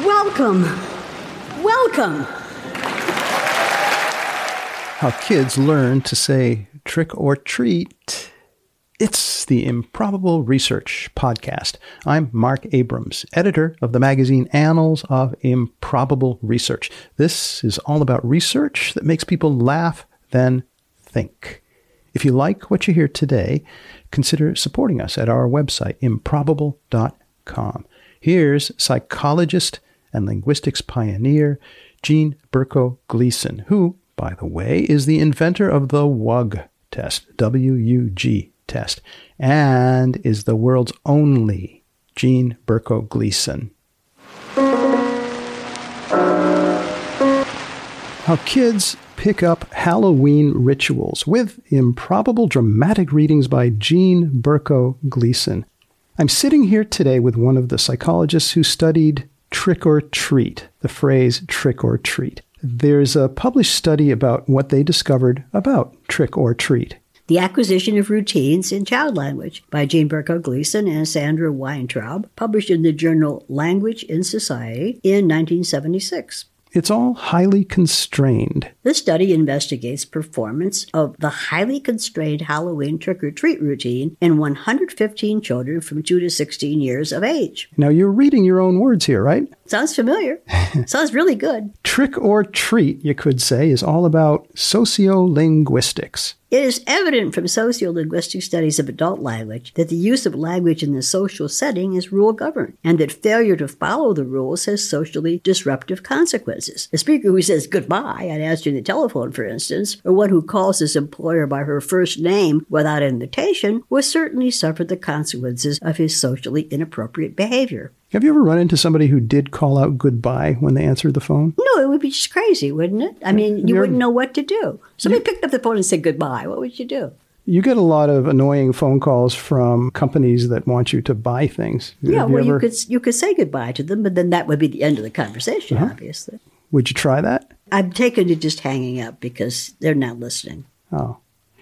Welcome. Welcome. How kids learn to say trick or treat. It's the Improbable Research Podcast. I'm Marc Abrahams, editor of the magazine Annals of Improbable Research. This is all about research that makes people laugh, then think. If you like what you hear today, consider supporting us at our website, improbable.com. Here's psychologist and linguistics pioneer Jean Berko Gleason, who, by the way, is the inventor of the WUG test, W U G test, and is the world's only Jean Berko Gleason. How kids pick up Halloween rituals with improbable dramatic readings by Jean Berko Gleason. I'm sitting here today with one of the psychologists who studied trick or treat, the phrase trick or treat. There's a published study about what they discovered about trick or treat. The Acquisition of Routines in Child Language by Jean Berko Gleason and Sandra Weintraub, published in the journal Language in Society in 1976. It's all highly constrained. This study investigates performance of the highly constrained Halloween trick or treat routine in 115 children from 2 to 16 years of age. Now, you're reading your own words here, right? Sounds familiar. Sounds really good. Trick or treat, you could say, is all about sociolinguistics. It is evident from sociolinguistic studies of adult language that the use of language in the social setting is rule governed, and that failure to follow the rules has socially disruptive consequences. A speaker who says goodbye on answering the telephone, for instance, or one who calls his employer by her first name without invitation, will certainly suffer the consequences of his socially inappropriate behavior. Have you ever run into somebody who did call out goodbye when they answered the phone? No, it would be just crazy, wouldn't it? I mean, you You're- wouldn't know what to do. Somebody picked up the phone and said goodbye. What would you do? You get a lot of annoying phone calls from companies that want you to buy things. Yeah, Have well, you ever- could you could say goodbye to them, but then that would be the end of the conversation, Uh-huh. obviously. Would you try that? I'm taken to just hanging up because they're not listening. Oh.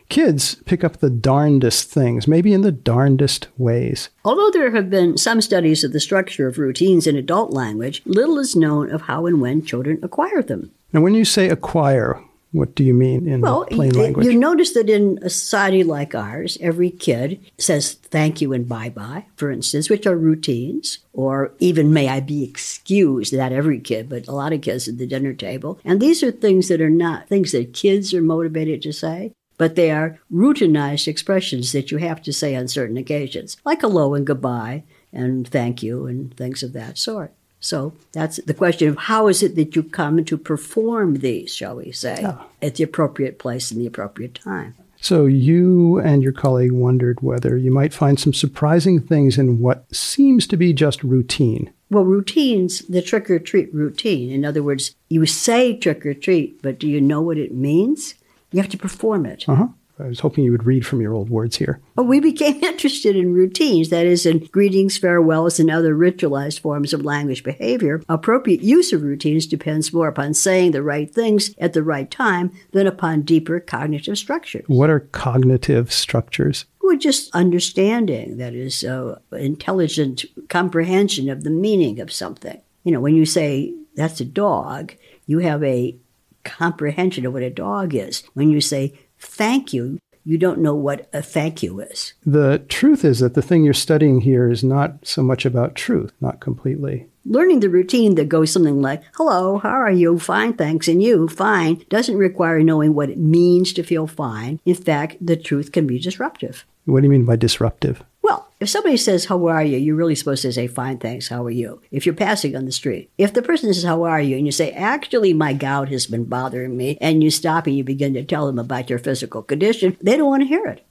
Kids pick up the darndest things, maybe in the darndest ways. Although there have been some studies of the structure of routines in adult language, little is known of how and when children acquire them. Now, when you say acquire, what do you mean in Well, plain language? you notice that in a society like ours, every kid says thank you and bye bye, for instance, which are routines, or even may I be excused, not every kid, but a lot of kids at the dinner table. And these are things that are not things that kids are motivated to say. But they are routinized expressions that you have to say on certain occasions, like hello and goodbye and thank you and things of that sort. So that's the question of how is it that you come to perform these, shall we say, at the appropriate place and the appropriate time. so, you and your colleague wondered whether you might find some surprising things in what seems to be just routine. Well, routines, the trick or treat routine, in other words, you say trick or treat, but do you know what it means? You have to perform it. Uh huh. I was hoping you would read from your old words here. Well, we became interested in routines, that is, in greetings, farewells, and other ritualized forms of language behavior. Appropriate use of routines depends more upon saying the right things at the right time than upon deeper cognitive structures. What are cognitive structures? Well, just understanding, that is, uh, intelligent comprehension of the meaning of something. You know, when you say, that's a dog, you have a comprehension of what a dog is. When you say, thank you, you don't know what a thank you is. The truth is that the thing you're studying here is not so much about truth, not completely. Learning the routine that goes something like, hello, how are you? Fine, thanks. And you? Fine, doesn't require knowing what it means to feel fine. In fact, the truth can be disruptive. What do you mean by disruptive? Well, if somebody says, How are you? you're really supposed to say, Fine, thanks, how are you? If you're passing on the street. If the person says, How are you? and you say, Actually, my gout has been bothering me, and you stop and you begin to tell them about your physical condition, they don't want to hear it.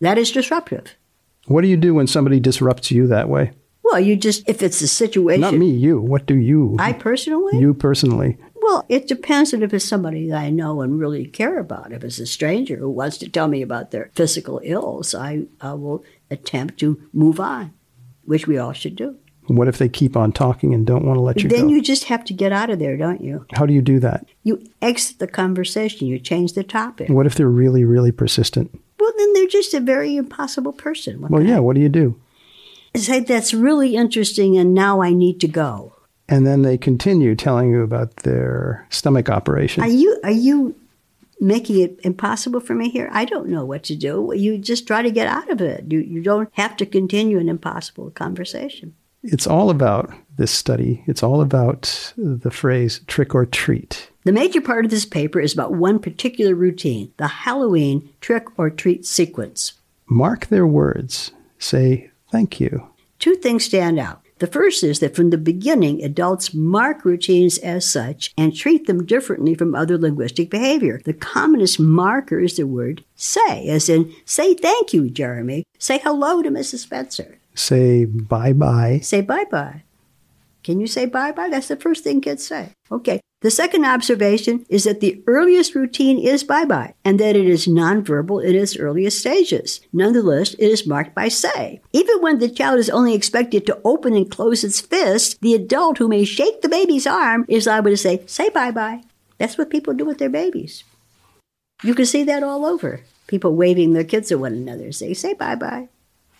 That is disruptive. What do you do when somebody disrupts you that way? Well, you just, if it's a situation. Not me, you. What do you? I personally? You personally. Well, it depends on if it's somebody that I know and really care about. If it's a stranger who wants to tell me about their physical ills, I, I will attempt to move on, which we all should do. What if they keep on talking and don't want to let you then go? Then you just have to get out of there, don't you? How do you do that? You exit the conversation, you change the topic. What if they're really, really persistent? Well, then they're just a very impossible person. What Well, yeah, I what do you do? say? That's really interesting, and now I need to go. And then they continue telling you about their stomach operation. Are you are you making it impossible for me here? I don't know what to do. You just try to get out of it. You you don't have to continue an impossible conversation. it's all about this study. It's all about the phrase trick or treat. The major part of this paper is about one particular routine, the Halloween trick or treat sequence. Mark their words. Say thank you. Two things stand out. The first is that from the beginning, adults mark routines as such and treat them differently from other linguistic behavior. The commonest marker is the word say, as in, say thank you, Jeremy. Say hello to Mrs. Spencer. Say bye bye. Say bye bye. Can you say bye bye? That's the first thing kids say. Okay. The second observation is that the earliest routine is bye bye and that it is nonverbal in its earliest stages. Nonetheless, it is marked by say. Even when the child is only expected to open and close its fist, the adult who may shake the baby's arm is liable to say, say bye bye. That's what people do with their babies. You can see that all over. People waving their kids at one another, say, say bye bye.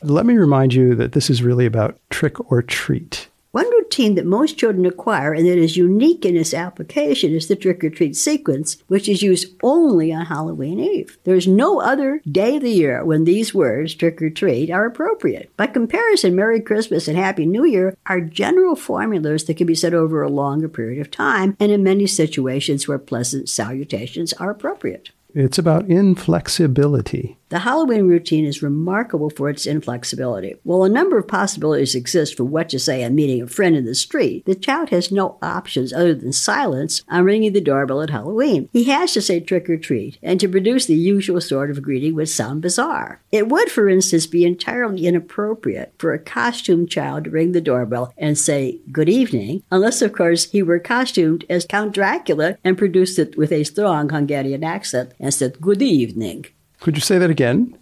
Let me remind you that this is really about trick or treat. One routine that most children acquire and that is unique in its application is the trick or treat sequence, which is used only on Halloween Eve. There is no other day of the year when these words, trick or treat, are appropriate. By comparison, Merry Christmas and Happy New Year are general formulas that can be said over a longer period of time and in many situations where pleasant salutations are appropriate. It's about inflexibility. The Halloween routine is remarkable for its inflexibility. While a number of possibilities exist for what to say on meeting a friend in the street, the child has no options other than silence on ringing the doorbell at Halloween. He has to say trick or treat, and to produce the usual sort of greeting would sound bizarre. It would, for instance, be entirely inappropriate for a costumed child to ring the doorbell and say good evening, unless, of course, he were costumed as Count Dracula and produced it with a strong Hungarian accent and said good evening. Could you say that again?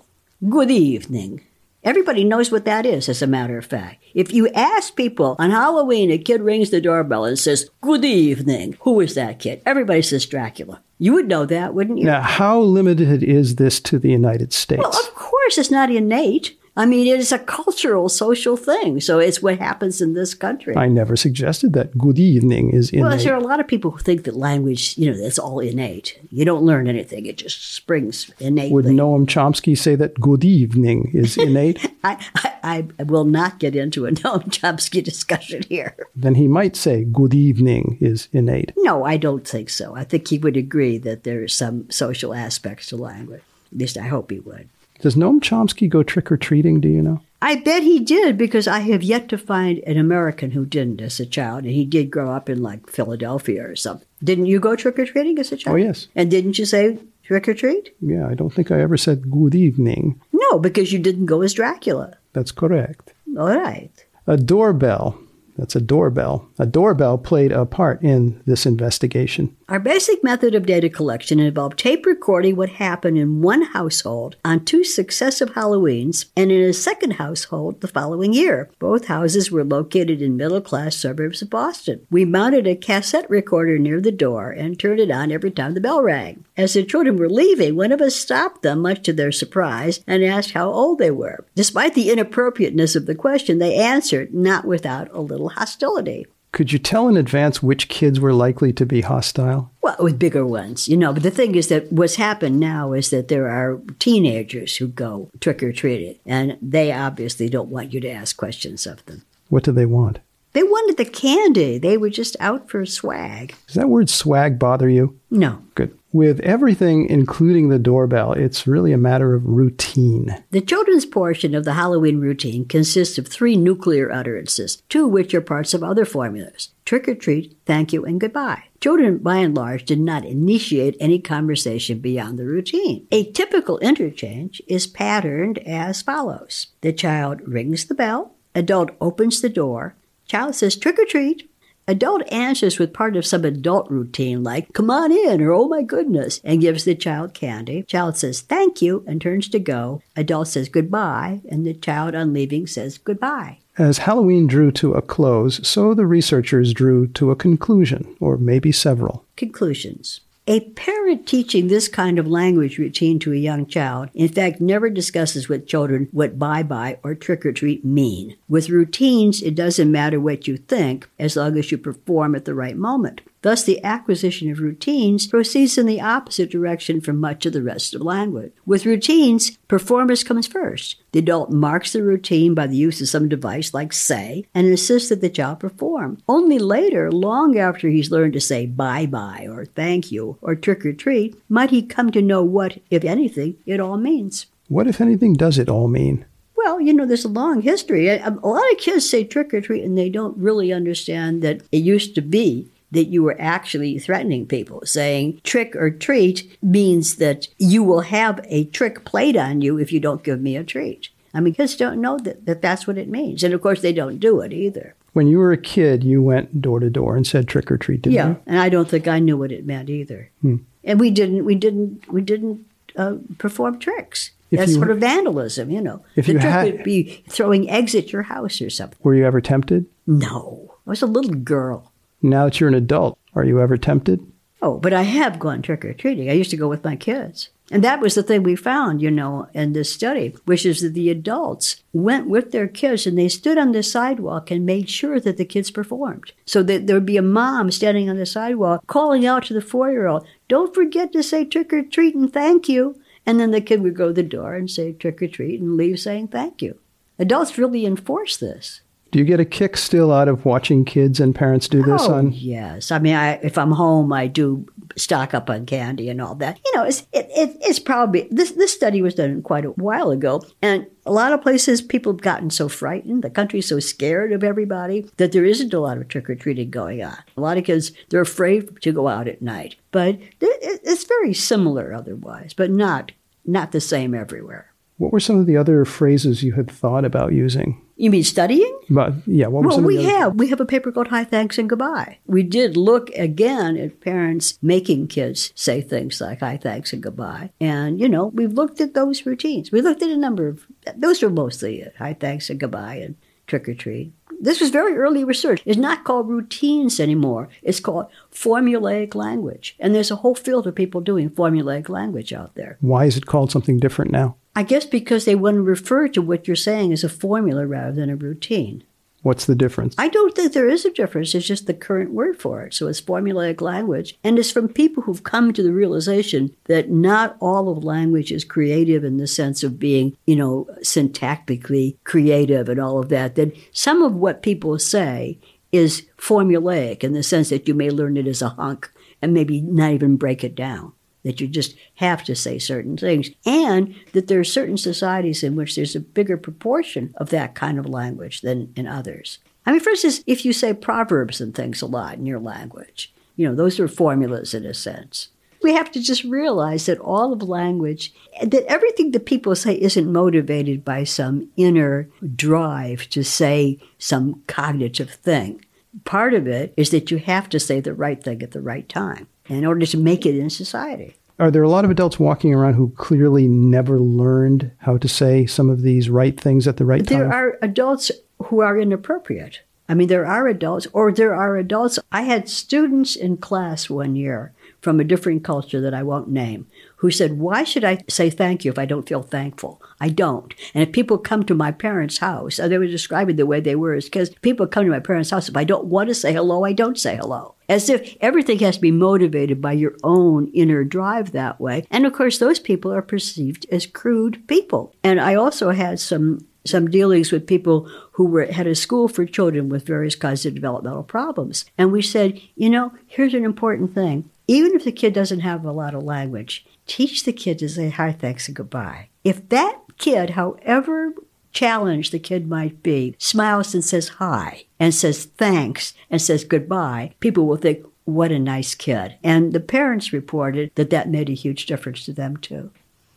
Good evening. Everybody knows what that is, as a matter of fact. If you ask people on Halloween, a kid rings the doorbell and says, Good evening. Who is that kid? Everybody says Dracula. You would know that, wouldn't you? Now, how limited is this to the United States? Well, of course, it's not innate. I mean, it is a cultural, social thing. So it's what happens in this country. I never suggested that good evening is innate. Well, there are a lot of people who think that language, you know, that's all innate. You don't learn anything; it just springs innately. Would Noam Chomsky say that good evening is innate? I, I, I will not get into a Noam Chomsky discussion here. then he might say good evening is innate. No, I don't think so. I think he would agree that there are some social aspects to language. At least I hope he would. Does Noam Chomsky go trick or treating? Do you know? I bet he did because I have yet to find an American who didn't as a child, and he did grow up in like Philadelphia or something. Didn't you go trick or treating as a child? Oh, yes. And didn't you say trick or treat? Yeah, I don't think I ever said good evening. No, because you didn't go as Dracula. That's correct. All right. A doorbell. That's a doorbell. A doorbell played a part in this investigation. Our basic method of data collection involved tape recording what happened in one household on two successive Halloweens and in a second household the following year. Both houses were located in middle class suburbs of Boston. We mounted a cassette recorder near the door and turned it on every time the bell rang. As the children were leaving, one of us stopped them, much to their surprise, and asked how old they were. Despite the inappropriateness of the question, they answered, not without a little hostility. Could you tell in advance which kids were likely to be hostile? Well, with bigger ones, you know. But the thing is that what's happened now is that there are teenagers who go trick or treating, and they obviously don't want you to ask questions of them. What do they want? They wanted the candy. They were just out for swag. Does that word swag bother you? No. Good. With everything, including the doorbell, it's really a matter of routine. The children's portion of the Halloween routine consists of three nuclear utterances, two which are parts of other formulas trick or treat, thank you, and goodbye. Children, by and large, did not initiate any conversation beyond the routine. A typical interchange is patterned as follows The child rings the bell, adult opens the door, child says trick or treat, Adult answers with part of some adult routine like, come on in, or oh my goodness, and gives the child candy. Child says thank you and turns to go. Adult says goodbye, and the child on leaving says goodbye. As Halloween drew to a close, so the researchers drew to a conclusion, or maybe several. Conclusions. A parent teaching this kind of language routine to a young child, in fact, never discusses with children what bye bye or trick or treat mean. With routines, it doesn't matter what you think as long as you perform at the right moment. Thus, the acquisition of routines proceeds in the opposite direction from much of the rest of language. With routines, performance comes first. The adult marks the routine by the use of some device like say and insists that the child perform. Only later, long after he's learned to say bye bye or thank you or trick or treat, might he come to know what, if anything, it all means. What, if anything, does it all mean? Well, you know, there's a long history. A lot of kids say trick or treat and they don't really understand that it used to be that you were actually threatening people. Saying trick or treat means that you will have a trick played on you if you don't give me a treat. I mean, kids don't know that, that that's what it means. And of course, they don't do it either. When you were a kid, you went door to door and said trick or treat, didn't yeah, you? and I don't think I knew what it meant either. Hmm. And we didn't, we didn't, we didn't uh, perform tricks. If That's you, sort of vandalism, you know. If the you trick had, would be throwing eggs at your house or something. Were you ever tempted? No, I was a little girl. Now that you're an adult, are you ever tempted? Oh, but I have gone trick or treating. I used to go with my kids. And that was the thing we found, you know, in this study, which is that the adults went with their kids and they stood on the sidewalk and made sure that the kids performed. So that there would be a mom standing on the sidewalk calling out to the four year old, Don't forget to say trick or treat and thank you. And then the kid would go to the door and say trick or treat and leave saying thank you. Adults really enforce this. Do you get a kick still out of watching kids and parents do this oh, on? Yes. I mean, I, if I'm home, I do stock up on candy and all that. You know, it's it, it, it's probably this this study was done quite a while ago, and a lot of places people have gotten so frightened, the country's so scared of everybody that there isn't a lot of trick or treating going on. A lot of kids they're afraid to go out at night, but it, it's very similar otherwise, but not not the same everywhere. What were some of the other phrases you had thought about using? You mean studying? But yeah, what was it? well, we have we have a paper called Hi, Thanks, and Goodbye. We did look again at parents making kids say things like Hi, Thanks, and Goodbye, and you know we've looked at those routines. We looked at a number of those were mostly it: Hi, Thanks, and Goodbye, and Trick or Treat. This was very early research. It's not called routines anymore. It's called formulaic language, and there's a whole field of people doing formulaic language out there. Why is it called something different now? I guess because they want to refer to what you're saying as a formula rather than a routine. What's the difference? I don't think there is a difference. It's just the current word for it. So it's formulaic language. And it's from people who've come to the realization that not all of language is creative in the sense of being, you know, syntactically creative and all of that. That some of what people say is formulaic in the sense that you may learn it as a hunk and maybe not even break it down that you just have to say certain things, and that there are certain societies in which there's a bigger proportion of that kind of language than in others. I mean, for instance, if you say proverbs and things a lot in your language, you know, those are formulas in a sense. We have to just realize that all of language, that everything that people say isn't motivated by some inner drive to say some cognitive thing. Part of it is that you have to say the right thing at the right time in order to make it in society. Are there a lot of adults walking around who clearly never learned how to say some of these right things at the right there time? There are adults who are inappropriate. I mean, there are adults, or there are adults. I had students in class one year from a different culture that I won't name who said, Why should I say thank you if I don't feel thankful? I don't. And if people come to my parents' house, uh, they were describing the way they were, is because people come to my parents' house. If I don't want to say hello, I don't say hello. As if everything has to be motivated by your own inner drive that way. And of course, those people are perceived as crude people. And I also had some some dealings with people who were had a school for children with various kinds of developmental problems. And we said, you know, here's an important thing. Even if the kid doesn't have a lot of language, teach the kid to say hi, thanks, and goodbye. If that kid, however challenged the kid might be, smiles and says hi, and says thanks, and says goodbye, people will think, what a nice kid. And the parents reported that that made a huge difference to them too.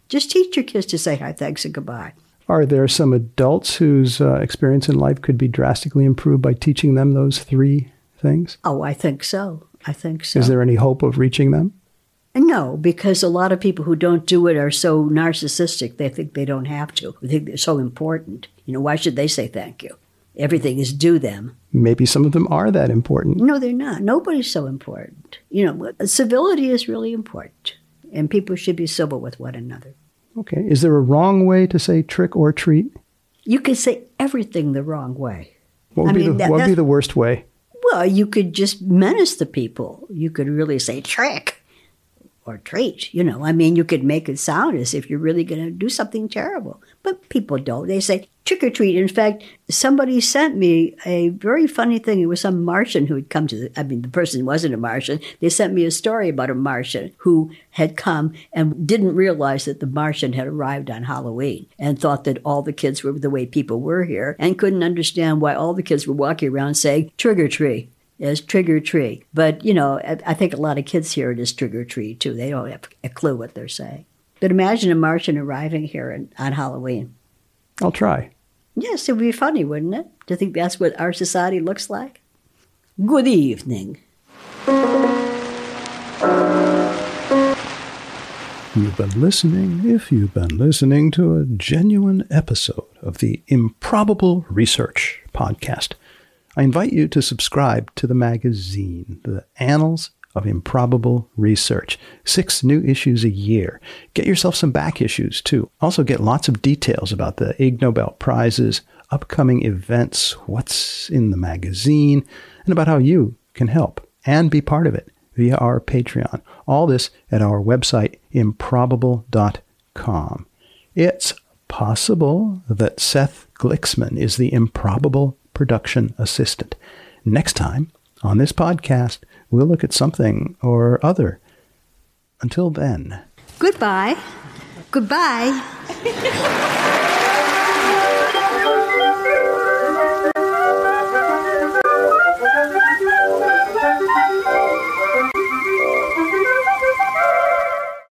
Just teach your kids to say hi, thanks, and goodbye. Are there some adults whose uh, experience in life could be drastically improved by teaching them those three things? Oh, I think so. I think so. Is there any hope of reaching them? No, because a lot of people who don't do it are so narcissistic, they think they don't have to. They think they're so important. You know, why should they say thank you? everything is due them. Maybe some of them are that important. No, they're not. Nobody's so important. You know, uh, civility is really important, and people should be civil with one another. Okay. Is there a wrong way to say trick or treat? You can say everything the wrong way. What would, I be, mean, the, that- what would be the worst way? Well, you could just menace the people. You could really say trick or treat. You know, I mean, you could make it sound as if you're really going to do something terrible. But people don't. They say trick or treat. In fact, somebody sent me a very funny thing. It was some Martian who had come to the, I mean, the person wasn't a Martian. They sent me a story about a Martian who had come and didn't realize that the Martian had arrived on Halloween and thought that all the kids were the way people were here and couldn't understand why all the kids were walking around saying trigger tree as trigger tree. But, you know, I, I think a lot of kids hear it as trigger tree too. They don't have a clue what they're saying. But imagine a Martian arriving here in, on Halloween. I'll try. Yes, it would be funny, wouldn't it? Do you think that's what our society looks like? Good evening. You've been listening, if you've been listening to a genuine episode of the Improbable Research Podcast, I invite you to subscribe to the magazine, The Annals of Improbable Research. Six new issues a year. Get yourself some back issues, too. Also, get lots of details about the Ig Nobel Prizes, upcoming events, what's in the magazine, and about how you can help and be part of it via our Patreon. All this at our website, improbable.com. It's possible that Seth Gliksman is the improbable production assistant. Next time on this podcast, we'll look at something or other. Until then. Goodbye. Goodbye.